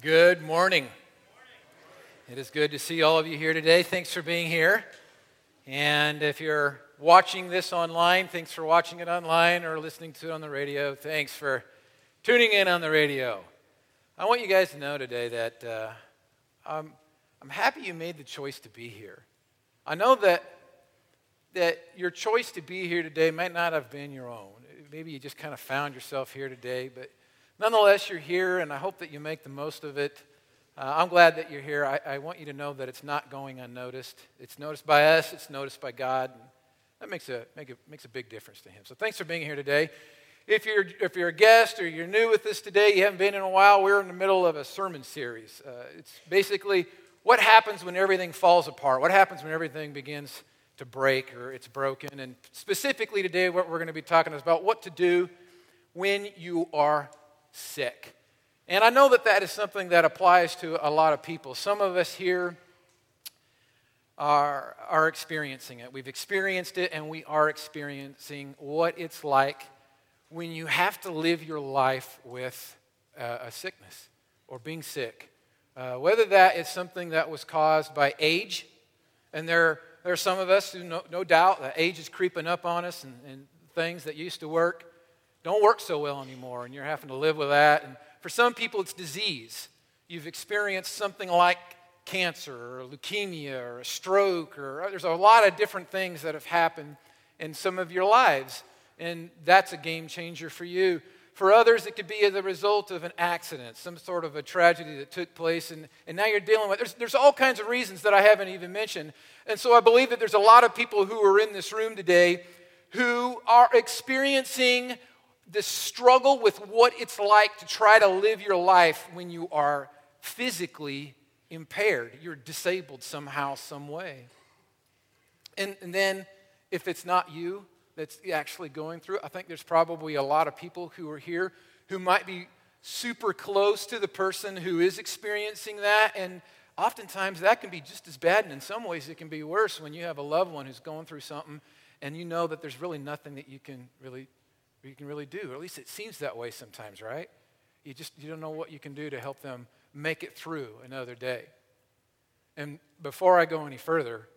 Good morning. It is good to see all of you here today. Thanks for being here. And if you're watching this online, thanks for watching it online or listening to it on the radio. Thanks for tuning in on the radio. I want you guys to know today that uh, I'm, I'm happy you made the choice to be here. I know that, that your choice to be here today might not have been your own. Maybe you just kind of found yourself here today, but Nonetheless, you're here, and I hope that you make the most of it. Uh, I'm glad that you're here. I, I, want you to know that it's not going unnoticed. It's noticed by us, it's noticed by God. That makes a, make a, makes a big difference to Him. So thanks for being here today. If you're, if you're a guest or you're new with us today, you haven't been in a while, we're in the middle of a sermon series. Uh, it's basically what happens when everything falls apart, what happens when everything begins to break or it's broken. And specifically today, what we're going to be talking about what to do when you are sick. And I know that that is something that applies to a lot of people. Some of us here are, are experiencing it. We've experienced it, and we are experiencing what it's like when you have to live your life with uh, a sickness or being sick. Uh, whether that is something that was caused by age, and there, there are some of us who, no, no doubt, that age is creeping up on us, and, and things that used to work don't work so well anymore, and you're having to live with that. And for some people, it's disease. You've experienced something like cancer or leukemia or a stroke, or uh, there's a lot of different things that have happened in some of your lives, and that's a game changer for you. For others, it could be as a result of an accident, some sort of a tragedy that took place, and, and now you're dealing with. There's, there's all kinds of reasons that I haven't even mentioned. And so I believe that there's a lot of people who are in this room today who are experiencing the struggle with what it's like to try to live your life when you are physically impaired. You're disabled somehow, some way. And, and then, if it's not you that's actually going through I think there's probably a lot of people who are here who might be super close to the person who is experiencing that. And oftentimes that can be just as bad, and in some ways it can be worse when you have a loved one who's going through something and you know that there's really nothing that you can really you can really do. Or at least it seems that way sometimes, right? You just you don't know what you can do to help them make it through another day. And before I go any further,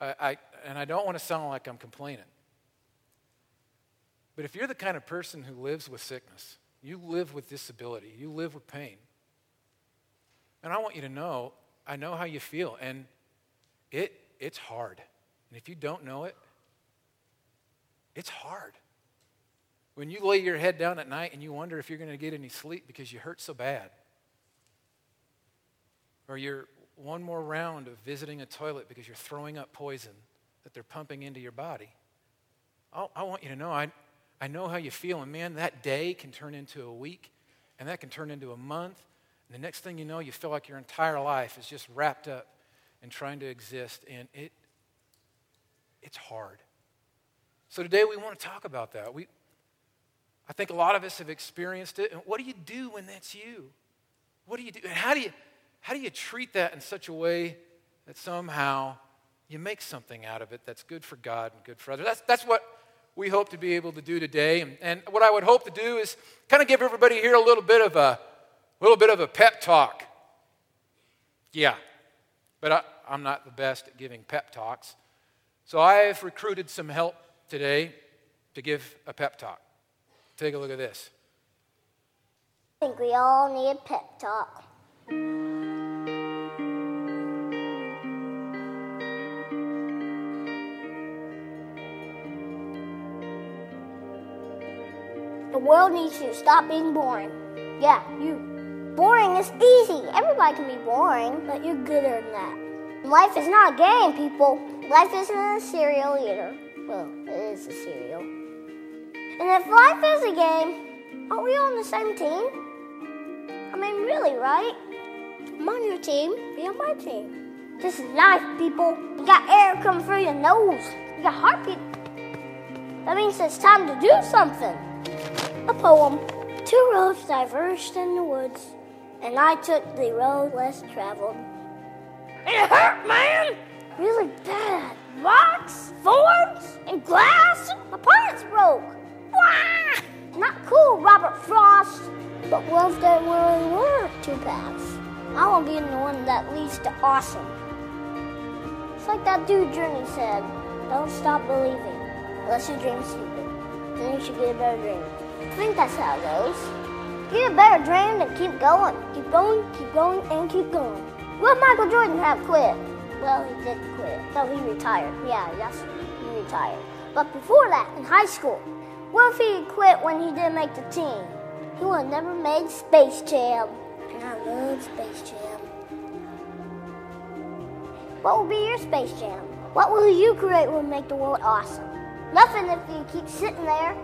I, I and I don't want to sound like I'm complaining. But if you're the kind of person who lives with sickness, you live with disability, you live with pain, and I want you to know, I know how you feel, and it, it's hard. And if you don't know it, it's hard. When you lay your head down at night and you wonder if you're going to get any sleep because you hurt so bad. Or you're one more round of visiting a toilet because you're throwing up poison that they're pumping into your body. I'll, i want you to know I, I know how you feel. And man, that day can turn into a week, and that can turn into a month. And the next thing you know, you feel like your entire life is just wrapped up in trying to exist. And it, it's hard. So today we want to talk about that. We, I think a lot of us have experienced it. And what do you do when that's you? What do you do? And how do you, how do you treat that in such a way that somehow you make something out of it that's good for God and good for others? That's, that's what we hope to be able to do today. And, and what I would hope to do is kind of give everybody here a little bit of a, little bit of a pep talk. Yeah, but I, I'm not the best at giving pep talks. So I've recruited some help today to give a pep talk. Take a look at this. I think we all need a pep talk. The world needs you to stop being boring. Yeah, you. Boring is easy. Everybody can be boring, but you're gooder than that. Life is not a game, people. Life isn't a serial either. Well, it is a cereal. And if life is a game, are we all on the same team? I mean, really, right? I'm on your team, be on my team. This is life, people. You got air coming through your nose. You got heartbeat. That means it's time to do something. A poem. Two roads diverged in the woods, and I took the road less traveled. And it hurt, man! Really bad. Rocks, thorns, and glass. My parts broke. Wah! Not cool, Robert Frost. But what if there really were two paths? I want to be in the one that leads to awesome. It's like that dude Journey said, don't stop believing unless you dream stupid. Then you should get a better dream. I think that's how it goes. Get a better dream and keep going. Keep going, keep going, and keep going. Will Michael Jordan have quit? Well, he did quit. No, he retired. Yeah, that's he retired. But before that, in high school, what if he quit when he didn't make the team? He would have never made Space Jam. And I love Space Jam. What will be your Space Jam? What will you create will make the world awesome? Nothing if you keep sitting there.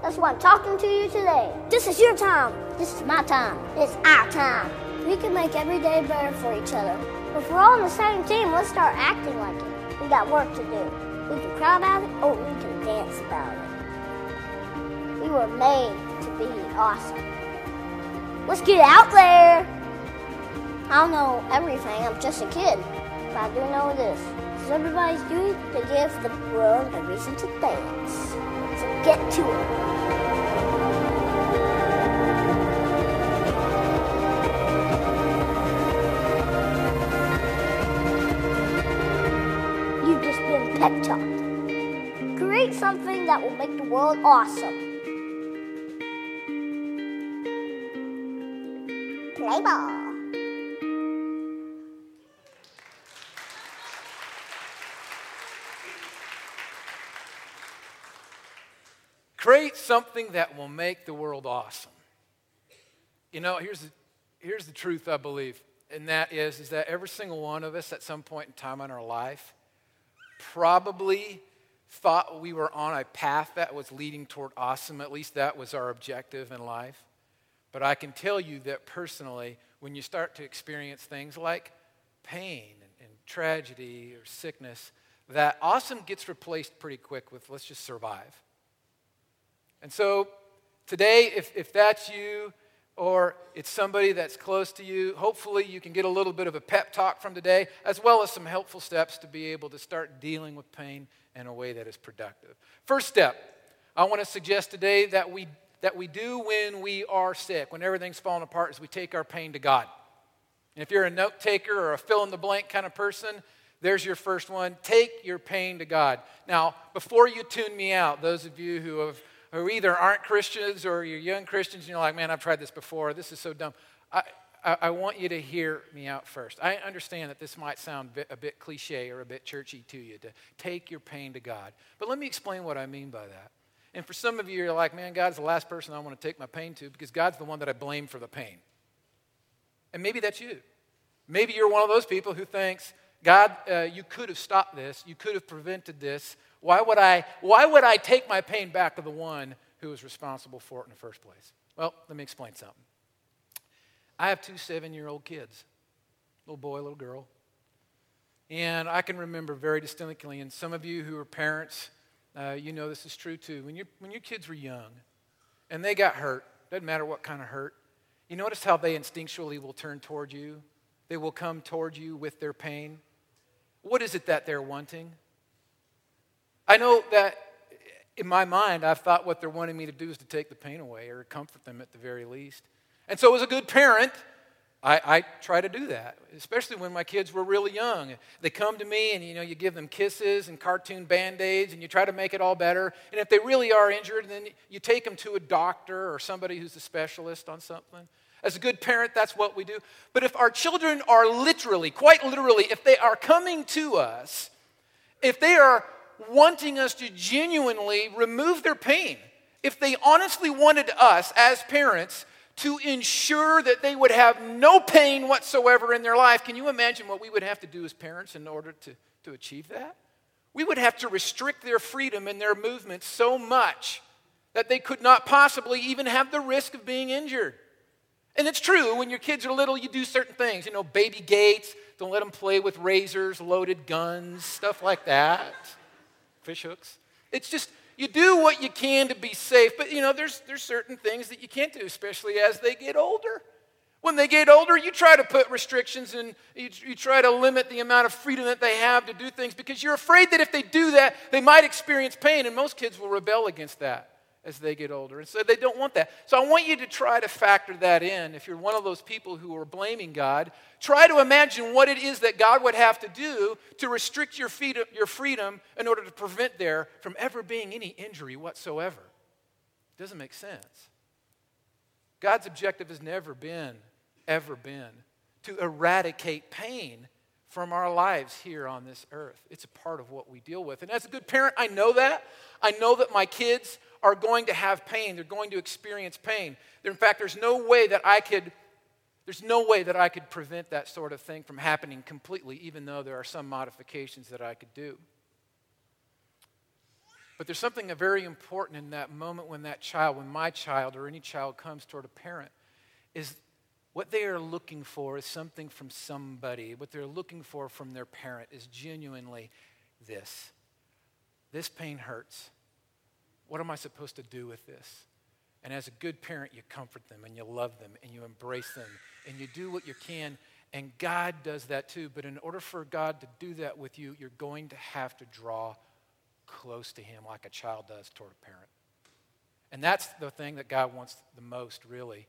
That's why I'm talking to you today. This is your time. This is my time. It's our time. We can make every day better for each other. If we're all on the same team, let's start acting like it. We got work to do. We can cry about it, or we can dance about it. We were made to be awesome. Let's get out there. I don't know everything. I'm just a kid. But I do know this. Is everybody's duty to give the world a reason to dance. So get to it. You've just been pep talked. Create something that will make the world awesome. Ball. Create something that will make the world awesome. You know, here's the, here's the truth I believe, and that is, is that every single one of us at some point in time in our life probably thought we were on a path that was leading toward awesome. At least that was our objective in life. But I can tell you that personally, when you start to experience things like pain and, and tragedy or sickness, that awesome gets replaced pretty quick with let's just survive. And so today, if, if that's you or it's somebody that's close to you, hopefully you can get a little bit of a pep talk from today, as well as some helpful steps to be able to start dealing with pain in a way that is productive. First step, I want to suggest today that we, that we do when we are sick, when everything's falling apart, is we take our pain to God. And if you're a note taker or a fill in the blank kind of person, there's your first one. Take your pain to God. Now, before you tune me out, those of you who have who either aren't Christians or you're young Christians and you're like, man, I've tried this before. This is so dumb. I, I, I want you to hear me out first. I understand that this might sound bit, a bit cliche or a bit churchy to you to take your pain to God. But let me explain what I mean by that. And for some of you, you're like, man, God's the last person I want to take my pain to because God's the one that I blame for the pain. And maybe that's you. Maybe you're one of those people who thinks, God, uh, you could have stopped this. You could have prevented this. Why would, I, why would I take my pain back to the one who was responsible for it in the first place? Well, let me explain something. I have two seven year old kids, little boy, little girl. And I can remember very distinctly, and some of you who are parents, uh, you know this is true too. When, when your kids were young and they got hurt, doesn't matter what kind of hurt, you notice how they instinctually will turn toward you? They will come toward you with their pain. What is it that they're wanting? I know that in my mind, I've thought what they're wanting me to do is to take the pain away or comfort them at the very least. And so, as a good parent, I, I, try to do that, especially when my kids were really young. They come to me and you know you give them kisses and cartoon band-aids and you try to make it all better. And if they really are injured, then you take them to a doctor or somebody who's a specialist on something. As a good parent, that's what we do. But if our children are literally, quite literally, if they are coming to us, if they are wanting us to genuinely remove their pain, if they honestly wanted us as parents to ensure that they would have no pain whatsoever in their life, can you imagine what we would have to do as parents in order to, to achieve that? We would have to restrict their freedom and their movement so much that they could not possibly even have the risk of being injured. And it's true, when your kids are little, you do certain things. You know, baby gates, don't let them play with razors, loaded guns, stuff like that, fish hooks. It's just, you do what you can to be safe, but you know, there's, there's certain things that you can't do, especially as they get older. When they get older, you try to put restrictions and you, you try to limit the amount of freedom that they have to do things because you're afraid that if they do that, they might experience pain, and most kids will rebel against that. As they get older. And so they don't want that. So I want you to try to factor that in. If you're one of those people who are blaming God, try to imagine what it is that God would have to do to restrict your, your freedom in order to prevent there from ever being any injury whatsoever. It doesn't make sense. God's objective has never been, ever been, to eradicate pain from our lives here on this earth. It's a part of what we deal with. And as a good parent, I know that. I know that my kids are going to have pain. They're going to experience pain. In fact, there's no way that I could there's no way that I could prevent that sort of thing from happening completely, even though there are some modifications that I could do. But there's something very important in that moment when that child, when my child or any child comes toward a parent, is what they are looking for is something from somebody. What they're looking for from their parent is genuinely this this pain hurts. What am I supposed to do with this? And as a good parent, you comfort them and you love them and you embrace them and you do what you can. And God does that too. But in order for God to do that with you, you're going to have to draw close to Him like a child does toward a parent. And that's the thing that God wants the most, really,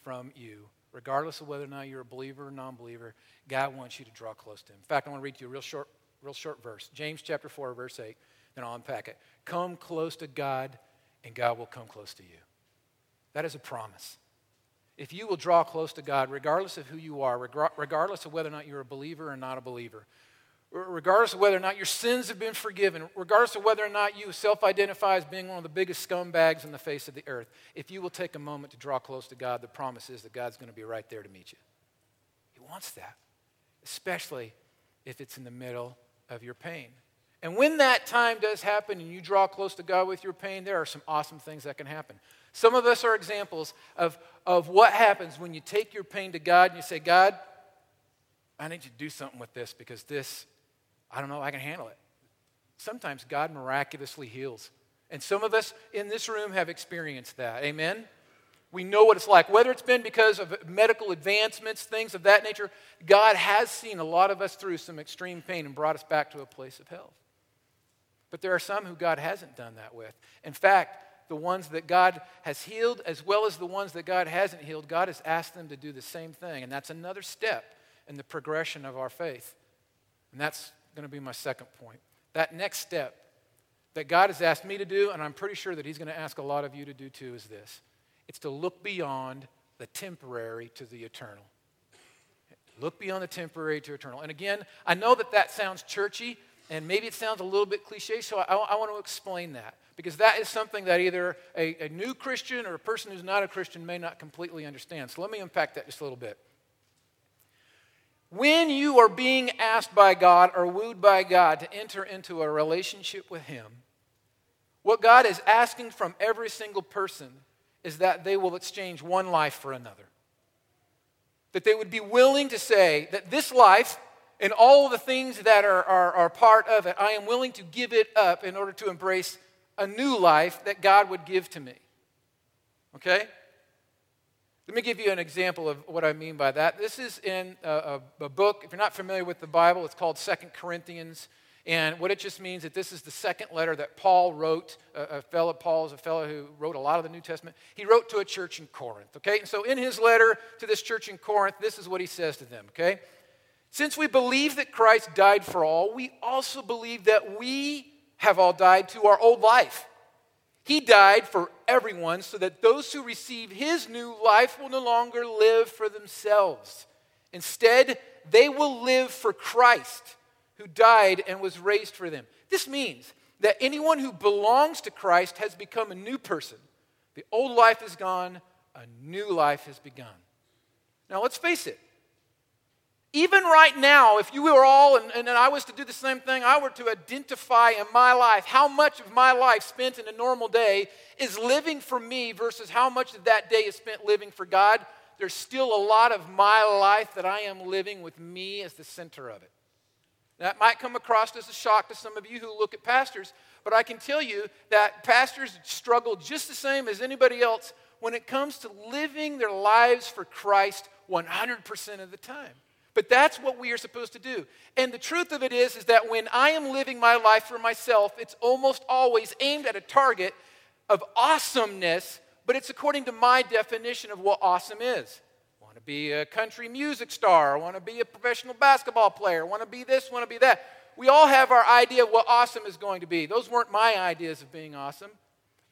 from you. Regardless of whether or not you're a believer or non believer, God wants you to draw close to Him. In fact, I want to read to you a real short, real short verse James chapter 4, verse 8. Then I'll unpack it. Come close to God, and God will come close to you. That is a promise. If you will draw close to God, regardless of who you are, regardless of whether or not you're a believer or not a believer, regardless of whether or not your sins have been forgiven, regardless of whether or not you self identify as being one of the biggest scumbags on the face of the earth, if you will take a moment to draw close to God, the promise is that God's going to be right there to meet you. He wants that, especially if it's in the middle of your pain. And when that time does happen and you draw close to God with your pain, there are some awesome things that can happen. Some of us are examples of, of what happens when you take your pain to God and you say, God, I need you to do something with this because this, I don't know, I can handle it. Sometimes God miraculously heals. And some of us in this room have experienced that. Amen? We know what it's like. Whether it's been because of medical advancements, things of that nature, God has seen a lot of us through some extreme pain and brought us back to a place of health. But there are some who God hasn't done that with. In fact, the ones that God has healed, as well as the ones that God hasn't healed, God has asked them to do the same thing. And that's another step in the progression of our faith. And that's going to be my second point. That next step that God has asked me to do, and I'm pretty sure that He's going to ask a lot of you to do too, is this it's to look beyond the temporary to the eternal. Look beyond the temporary to eternal. And again, I know that that sounds churchy, and maybe it sounds a little bit cliche, so I, I want to explain that because that is something that either a, a new Christian or a person who's not a Christian may not completely understand. So let me unpack that just a little bit. When you are being asked by God or wooed by God to enter into a relationship with Him, what God is asking from every single person is that they will exchange one life for another. That they would be willing to say that this life and all the things that are, are, are part of it, I am willing to give it up in order to embrace a new life that God would give to me. Okay? Let me give you an example of what I mean by that. This is in a, a, a book. If you're not familiar with the Bible, it's called Second Corinthians. And what it just means that this is the second letter that Paul wrote. A, a fellow, Paul is a fellow who wrote a lot of the New Testament. He wrote to a church in Corinth. Okay, and so in his letter to this church in Corinth, this is what he says to them. Okay, since we believe that Christ died for all, we also believe that we have all died to our old life. He died for everyone so that those who receive his new life will no longer live for themselves. Instead, they will live for Christ, who died and was raised for them. This means that anyone who belongs to Christ has become a new person. The old life is gone, a new life has begun. Now, let's face it, even right now, if you were all, and, and I was to do the same thing, I were to identify in my life how much of my life spent in a normal day is living for me versus how much of that day is spent living for God, there's still a lot of my life that I am living with me as the center of it. That might come across as a shock to some of you who look at pastors, but I can tell you that pastors struggle just the same as anybody else when it comes to living their lives for Christ 100% of the time. But that's what we are supposed to do. And the truth of it is is that when I am living my life for myself, it's almost always aimed at a target of awesomeness, but it's according to my definition of what awesome is. I want to be a country music star, I want to be a professional basketball player, I want to be this, I want to be that. We all have our idea of what awesome is going to be. Those weren't my ideas of being awesome,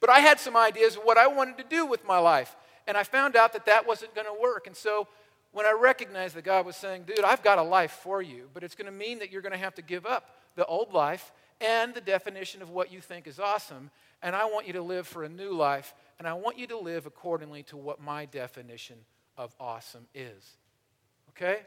but I had some ideas of what I wanted to do with my life. And I found out that that wasn't going to work. And so when I recognized that God was saying, dude, I've got a life for you, but it's going to mean that you're going to have to give up the old life and the definition of what you think is awesome. And I want you to live for a new life, and I want you to live accordingly to what my definition of awesome is. Okay?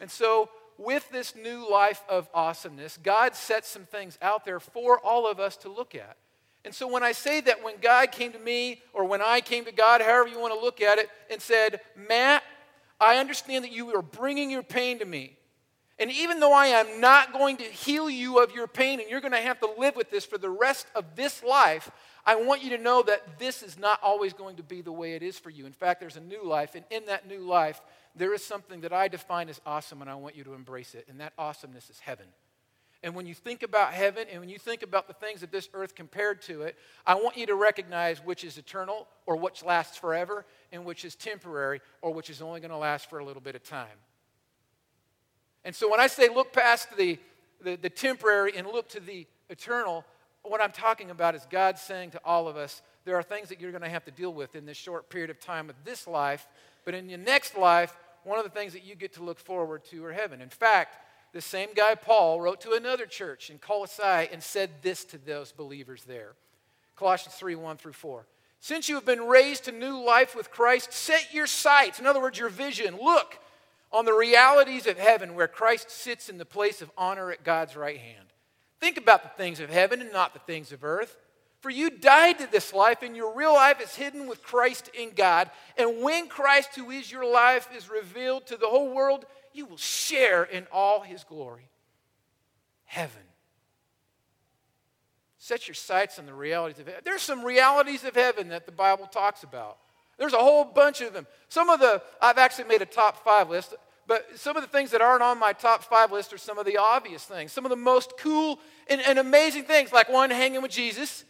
And so, with this new life of awesomeness, God sets some things out there for all of us to look at. And so, when I say that when God came to me, or when I came to God, however you want to look at it, and said, Matt, I understand that you are bringing your pain to me. And even though I am not going to heal you of your pain and you're going to have to live with this for the rest of this life, I want you to know that this is not always going to be the way it is for you. In fact, there's a new life, and in that new life, there is something that I define as awesome, and I want you to embrace it. And that awesomeness is heaven. And when you think about heaven and when you think about the things of this earth compared to it, I want you to recognize which is eternal or which lasts forever and which is temporary or which is only going to last for a little bit of time. And so when I say look past the, the, the, temporary and look to the eternal, what I'm talking about is God saying to all of us, there are things that you're going to have to deal with in this short period of time of this life, but in your next life, one of the things that you get to look forward to are heaven. In fact, the same guy, Paul, wrote to another church in Colossae and said this to those believers there Colossians 3 1 through 4. Since you have been raised to new life with Christ, set your sights, in other words, your vision, look on the realities of heaven where Christ sits in the place of honor at God's right hand. Think about the things of heaven and not the things of earth. For you died to this life, and your real life is hidden with Christ in God. And when Christ, who is your life, is revealed to the whole world, you will share in all his glory. Heaven. Set your sights on the realities of heaven. There's some realities of heaven that the Bible talks about. There's a whole bunch of them. Some of the, I've actually made a top five list, but some of the things that aren't on my top five list are some of the obvious things. Some of the most cool and, and amazing things, like one, hanging with Jesus.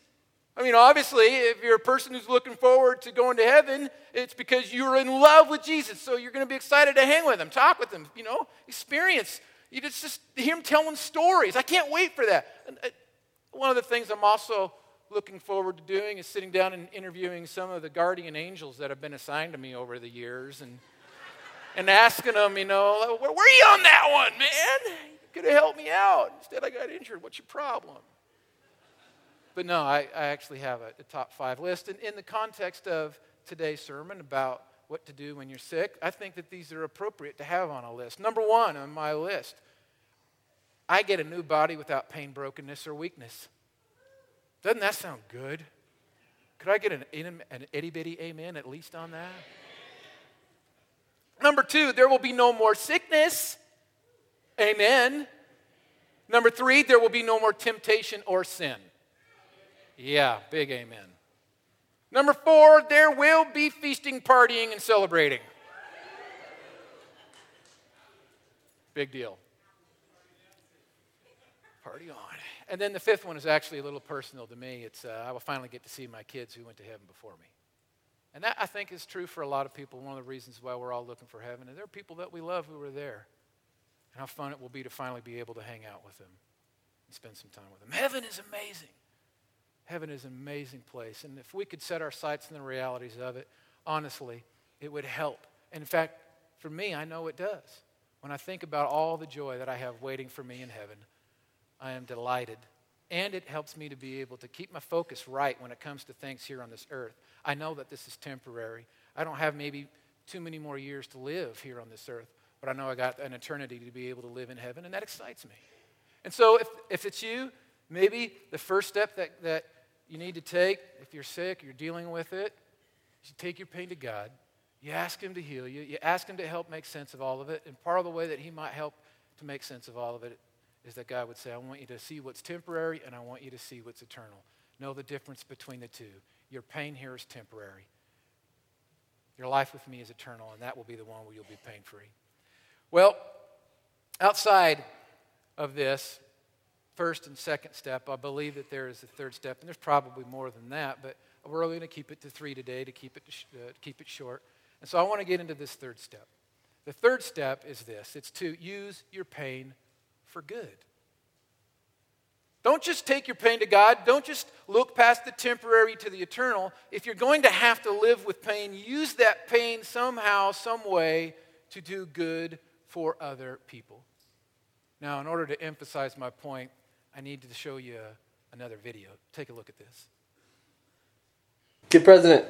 I mean, obviously, if you're a person who's looking forward to going to heaven, it's because you're in love with Jesus. So you're going to be excited to hang with him, talk with him, you know, experience. You just, just hear him telling stories. I can't wait for that. Uh, one of the things I'm also looking forward to doing is sitting down and interviewing some of the guardian angels that have been assigned to me over the years and, and asking them, you know, where were you on that one, man? You could have helped me out. Instead, I got injured. What's your problem? But no, I, I actually have a, a top five list. And in the context of today's sermon about what to do when you're sick, I think that these are appropriate to have on a list. Number one on my list I get a new body without pain, brokenness, or weakness. Doesn't that sound good? Could I get an, an itty bitty amen at least on that? Number two, there will be no more sickness. Amen. Number three, there will be no more temptation or sin. Yeah, big amen. Number four, there will be feasting, partying, and celebrating. Big deal. Party on. And then the fifth one is actually a little personal to me. It's uh, I will finally get to see my kids who went to heaven before me. And that I think is true for a lot of people. One of the reasons why we're all looking for heaven. And there are people that we love who are there. And how fun it will be to finally be able to hang out with them and spend some time with them. Heaven is amazing. Heaven is an amazing place. And if we could set our sights on the realities of it, honestly, it would help. And in fact, for me, I know it does. When I think about all the joy that I have waiting for me in heaven, I am delighted. And it helps me to be able to keep my focus right when it comes to things here on this earth. I know that this is temporary. I don't have maybe too many more years to live here on this earth, but I know I got an eternity to be able to live in heaven, and that excites me. And so if, if it's you, maybe the first step that, that you need to take, if you're sick, you're dealing with it, you take your pain to God. You ask Him to heal you. You ask Him to help make sense of all of it. And part of the way that He might help to make sense of all of it is that God would say, I want you to see what's temporary and I want you to see what's eternal. Know the difference between the two. Your pain here is temporary. Your life with me is eternal, and that will be the one where you'll be pain free. Well, outside of this, first and second step, I believe that there is a third step, and there's probably more than that, but we're only going to keep it to three today to keep it, uh, keep it short. And so I want to get into this third step. The third step is this it's to use your pain for good. Don't just take your pain to God. Don't just look past the temporary to the eternal. If you're going to have to live with pain, use that pain somehow, some way to do good for other people. Now, in order to emphasize my point, I need to show you another video. Take a look at this. Kid president.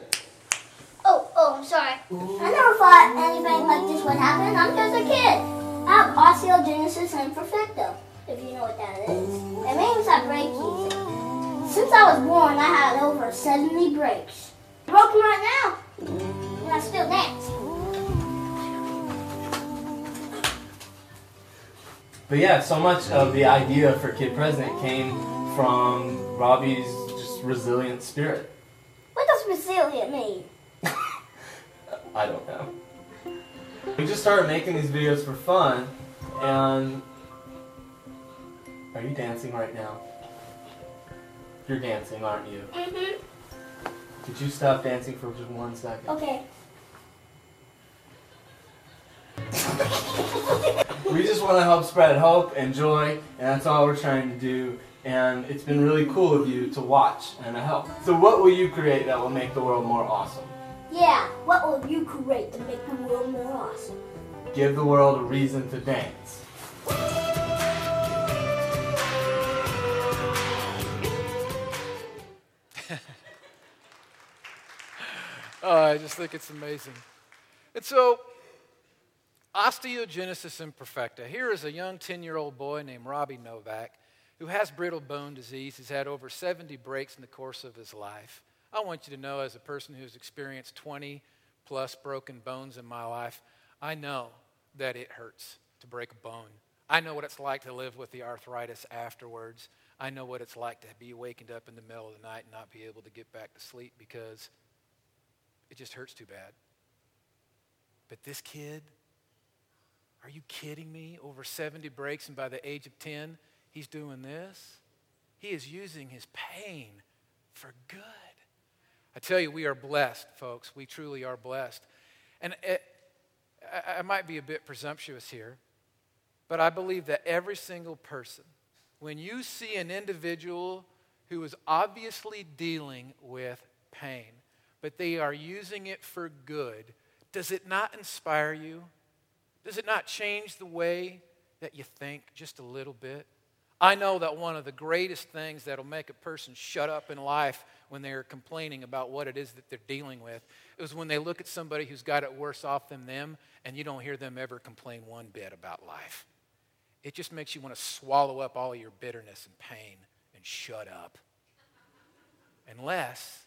Oh, oh, I'm sorry. I never thought anything like this would happen. I'm just a kid. I have osteogenesis imperfecta, if you know what that is. It means I break easy. Since I was born, I had over 70 breaks. Broken right now, and I still dance. But yeah, so much of the idea for Kid President came from Robby's just resilient spirit. What does resilient mean? I don't know. We just started making these videos for fun, and are you dancing right now? You're dancing, aren't you? Mm-hmm. Could you stop dancing for just one second? Okay. We just want to help spread hope and joy, and that's all we're trying to do. And it's been really cool of you to watch and to help. So, what will you create that will make the world more awesome? Yeah, what will you create to make the world more awesome? Give the world a reason to dance. Oh, I just think it's amazing. And so, osteogenesis imperfecta. Here is a young 10 year old boy named Robby Novak who has brittle bone disease. He's had over 70 breaks in the course of his life. I want you to know, as a person who's experienced 20 plus broken bones in my life, I know that it hurts to break a bone. I know what it's like to live with the arthritis afterwards. I know what it's like to be wakened up in the middle of the night and not be able to get back to sleep because it just hurts too bad. But this kid, are you kidding me? Over 70 breaks, and by the age of 10, he's doing this? He is using his pain for good. I tell you, we are blessed, folks. We truly are blessed. And it, I, I might be a bit presumptuous here, but I believe that every single person, when you see an individual who is obviously dealing with pain, but they are using it for good, does it not inspire you? Does it not change the way that you think just a little bit? I know that one of the greatest things that'll make a person shut up in life when they're complaining about what it is that they're dealing with is when they look at somebody who's got it worse off than them and you don't hear them ever complain one bit about life. It just makes you want to swallow up all your bitterness and pain and shut up. Unless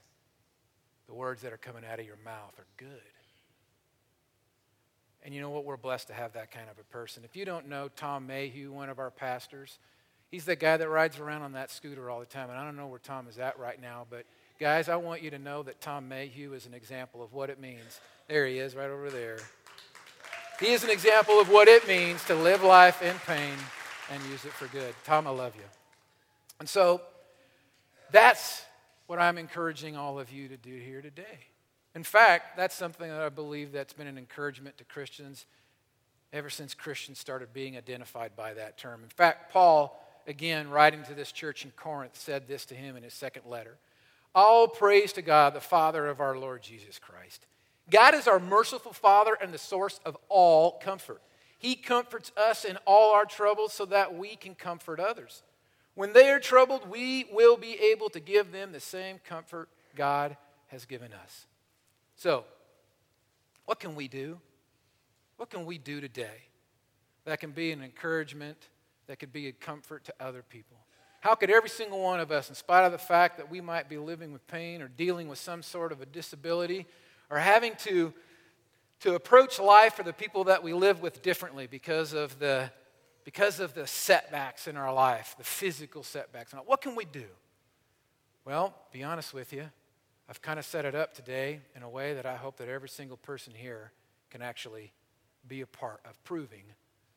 the words that are coming out of your mouth are good. And you know what? We're blessed to have that kind of a person. If you don't know Tom Mayhew, one of our pastors, he's the guy that rides around on that scooter all the time. And I don't know where Tom is at right now, but guys, I want you to know that Tom Mayhew is an example of what it means. There he is, right over there. He is an example of what it means to live life in pain and use it for good. Tom, I love you. And so that's what I'm encouraging all of you to do here today. In fact, that's something that I believe that's been an encouragement to Christians ever since Christians started being identified by that term. In fact, Paul, again, writing to this church in Corinth, said this to him in his second letter All praise to God, the Father of our Lord Jesus Christ. God is our merciful Father and the source of all comfort. He comforts us in all our troubles so that we can comfort others. When they are troubled, we will be able to give them the same comfort God has given us. So, what can we do? What can we do today that can be an encouragement, that could be a comfort to other people? How could every single one of us, in spite of the fact that we might be living with pain or dealing with some sort of a disability or having to, to approach life for the people that we live with differently because of the because of the setbacks in our life, the physical setbacks. What can we do? Well, be honest with you, I've kind of set it up today in a way that I hope that every single person here can actually be a part of proving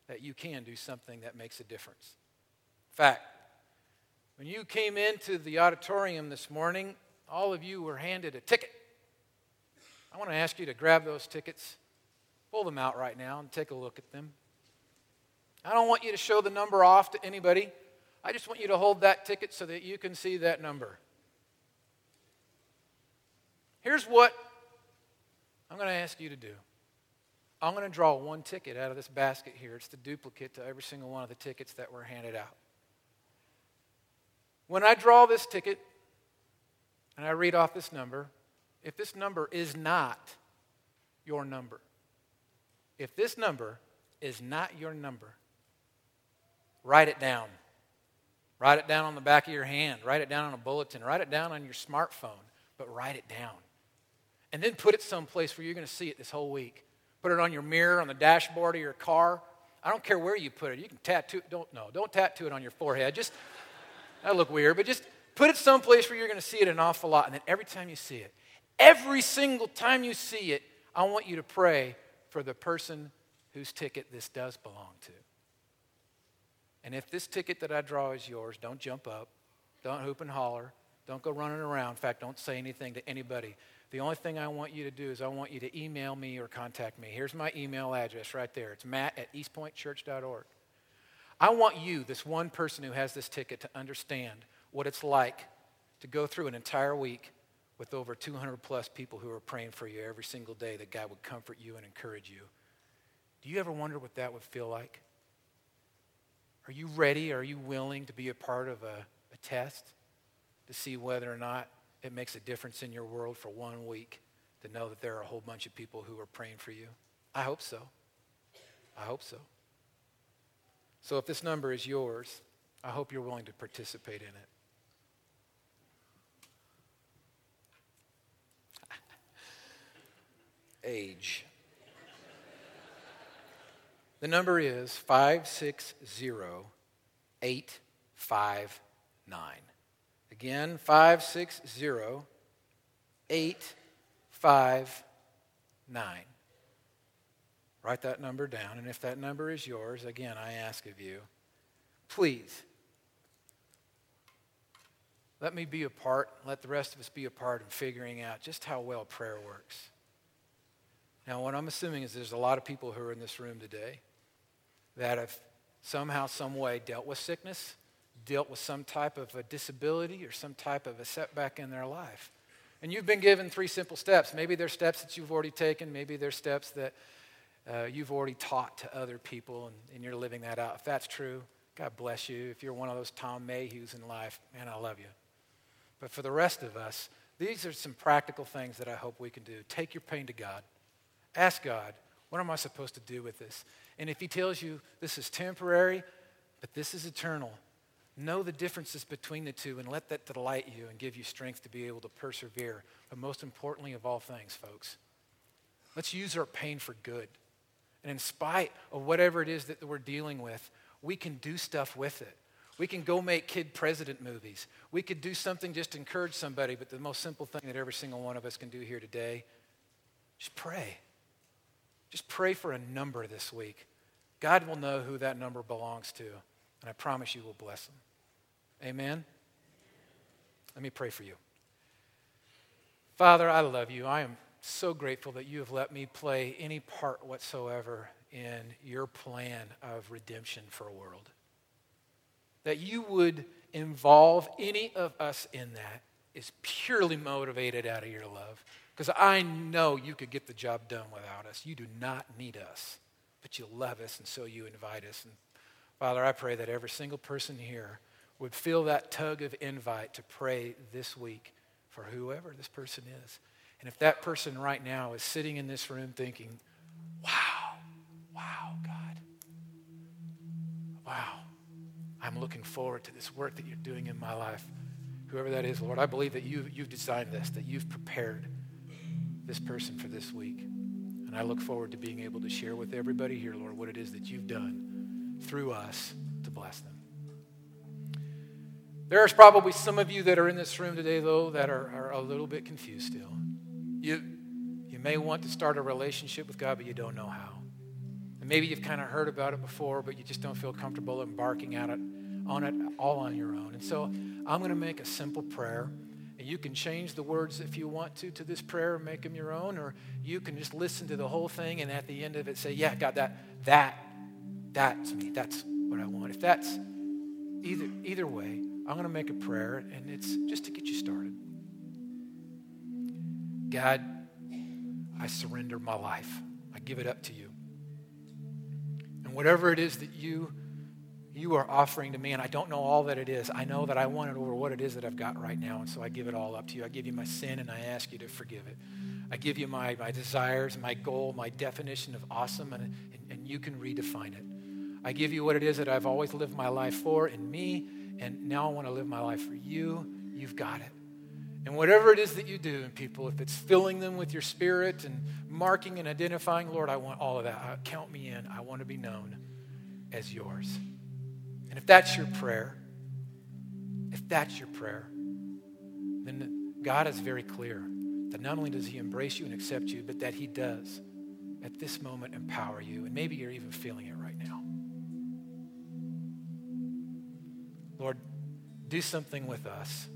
that you can do something that makes a difference. In fact, when you came into the auditorium this morning, all of you were handed a ticket. I want to ask you to grab those tickets, pull them out right now, and take a look at them. I don't want you to show the number off to anybody. I just want you to hold that ticket so that you can see that number. Here's what I'm going to ask you to do. I'm going to draw one ticket out of this basket here. It's the duplicate to every single one of the tickets that were handed out. When I draw this ticket and I read off this number, if this number is not your number, if this number is not your number, write it down. Write it down on the back of your hand. Write it down on a bulletin. Write it down on your smartphone, but write it down. And then put it someplace where you're going to see it this whole week. Put it on your mirror, on the dashboard of your car. I don't care where you put it. You can tattoo it. Don't, no, don't tattoo it on your forehead. Just, that look weird, but just put it someplace where you're going to see it an awful lot. And then every time you see it, every single time you see it, I want you to pray for the person whose ticket this does belong to. And if this ticket that I draw is yours, don't jump up, don't hoop and holler, don't go running around. In fact, don't say anything to anybody. The only thing I want you to do is I want you to email me or contact me. Here's my email address right there. It's matt at eastpointchurch.org. I want you, this one person who has this ticket, to understand what it's like to go through an entire week with over 200 plus people who are praying for you every single day that God would comfort you and encourage you. Do you ever wonder what that would feel like? Are you ready? Are you willing to be a part of a, a test to see whether or not it makes a difference in your world for one week to know that there are a whole bunch of people who are praying for you? I hope so. I hope so. So if this number is yours, I hope you're willing to participate in it. Age. The number is 560859. Again, 560859. Write that number down, and if that number is yours, again, I ask of you, please let me be a part, let the rest of us be a part in figuring out just how well prayer works. Now, what I'm assuming is there's a lot of people who are in this room today that have somehow, some way dealt with sickness, dealt with some type of a disability or some type of a setback in their life. And you've been given three simple steps. Maybe they're steps that you've already taken, maybe they're steps that uh, you've already taught to other people, and, and you're living that out. If that's true, God bless you. If you're one of those Tom Mayhews in life, man, I love you. But for the rest of us, these are some practical things that I hope we can do. Take your pain to God. Ask God, what am I supposed to do with this? And if He tells you this is temporary, but this is eternal, know the differences between the two and let that delight you and give you strength to be able to persevere. But most importantly of all things, folks, let's use our pain for good. And in spite of whatever it is that we're dealing with, we can do stuff with it. We can go make kid president movies. We could do something just to encourage somebody, but the most simple thing that every single one of us can do here today, just pray. Just pray for a number this week. God will know who that number belongs to, and I promise you will bless them. Amen? Let me pray for you. Father, I love you. I am so grateful that you have let me play any part whatsoever in your plan of redemption for a world. That you would involve any of us in that is purely motivated out of your love. Because I know you could get the job done without us. You do not need us, but you love us, and so you invite us. And Father, I pray that every single person here would feel that tug of invite to pray this week for whoever this person is. And if that person right now is sitting in this room thinking, wow, wow, God, wow, I'm looking forward to this work that you're doing in my life. Whoever that is, Lord, I believe that you, you've designed this, that you've prepared this person for this week. And I look forward to being able to share with everybody here, Lord, what it is that you've done through us to bless them. There's probably some of you that are in this room today, though, that are, are a little bit confused still. You, you may want to start a relationship with God, but you don't know how. And maybe you've kind of heard about it before, but you just don't feel comfortable embarking out it, on it all on your own. And so I'm going to make a simple prayer And you can change the words if you want to to this prayer and make them your own, or you can just listen to the whole thing and at the end of it say, Yeah, God, that, that, that's me. That's what I want. If that's either, either way, I'm going to make a prayer, and it's just to get you started. God, I surrender my life. I give it up to you. And whatever it is that you you are offering to me, and I don't know all that it is. I know that I want it over what it is that I've got right now, and so I give it all up to you. I give you my sin, and I ask you to forgive it. I give you my, my desires, my goal, my definition of awesome, and, and, and you can redefine it. I give you what it is that I've always lived my life for in me, and now I want to live my life for you. You've got it. And whatever it is that you do in people, if it's filling them with your spirit and marking and identifying, Lord, I want all of that. Uh, count me in. I want to be known as yours. And if that's your prayer, if that's your prayer, then God is very clear that not only does He embrace you and accept you, but that He does at this moment empower you. And maybe you're even feeling it right now. Lord, do something with us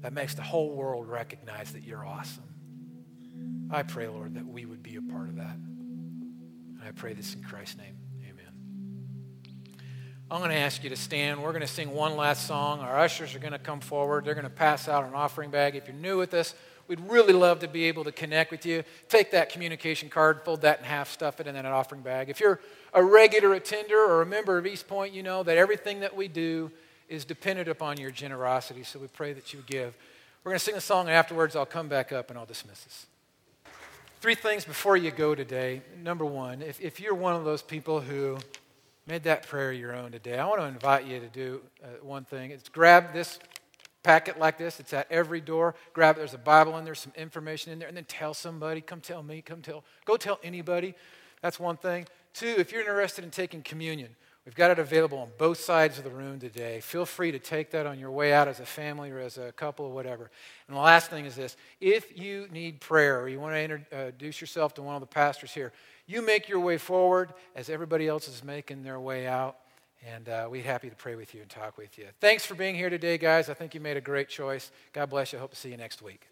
that makes the whole world recognize that you're awesome. I pray, Lord, that we would be a part of that. And I pray this in Christ's name. Amen. I'm going to ask you to stand. We're going to sing one last song. Our ushers are going to come forward. They're going to pass out an offering bag. If you're new with us, we'd really love to be able to connect with you. Take that communication card, fold that in half, stuff it in that offering bag. If you're a regular attender or a member of East Point, you know that everything that we do is dependent upon your generosity. So we pray that you give. We're going to sing a song, and afterwards, I'll come back up and I'll dismiss us. Three things before you go today. Number one, if, if you're one of those people who made that prayer your own today, I want to invite you to do uh, one thing. It's grab this packet like this. It's at every door. Grab it. There's a Bible in there, some information in there, and then tell somebody. Come tell me. Come tell. Go tell anybody. That's one thing. Two, if you're interested in taking communion, we've got it available on both sides of the room today. Feel free to take that on your way out as a family or as a couple or whatever. And the last thing is this: if you need prayer or you want to introduce yourself to one of the pastors here you make your way forward as everybody else is making their way out. And uh, we're happy to pray with you and talk with you. Thanks for being here today, guys. I think you made a great choice. God bless you. I hope to see you next week.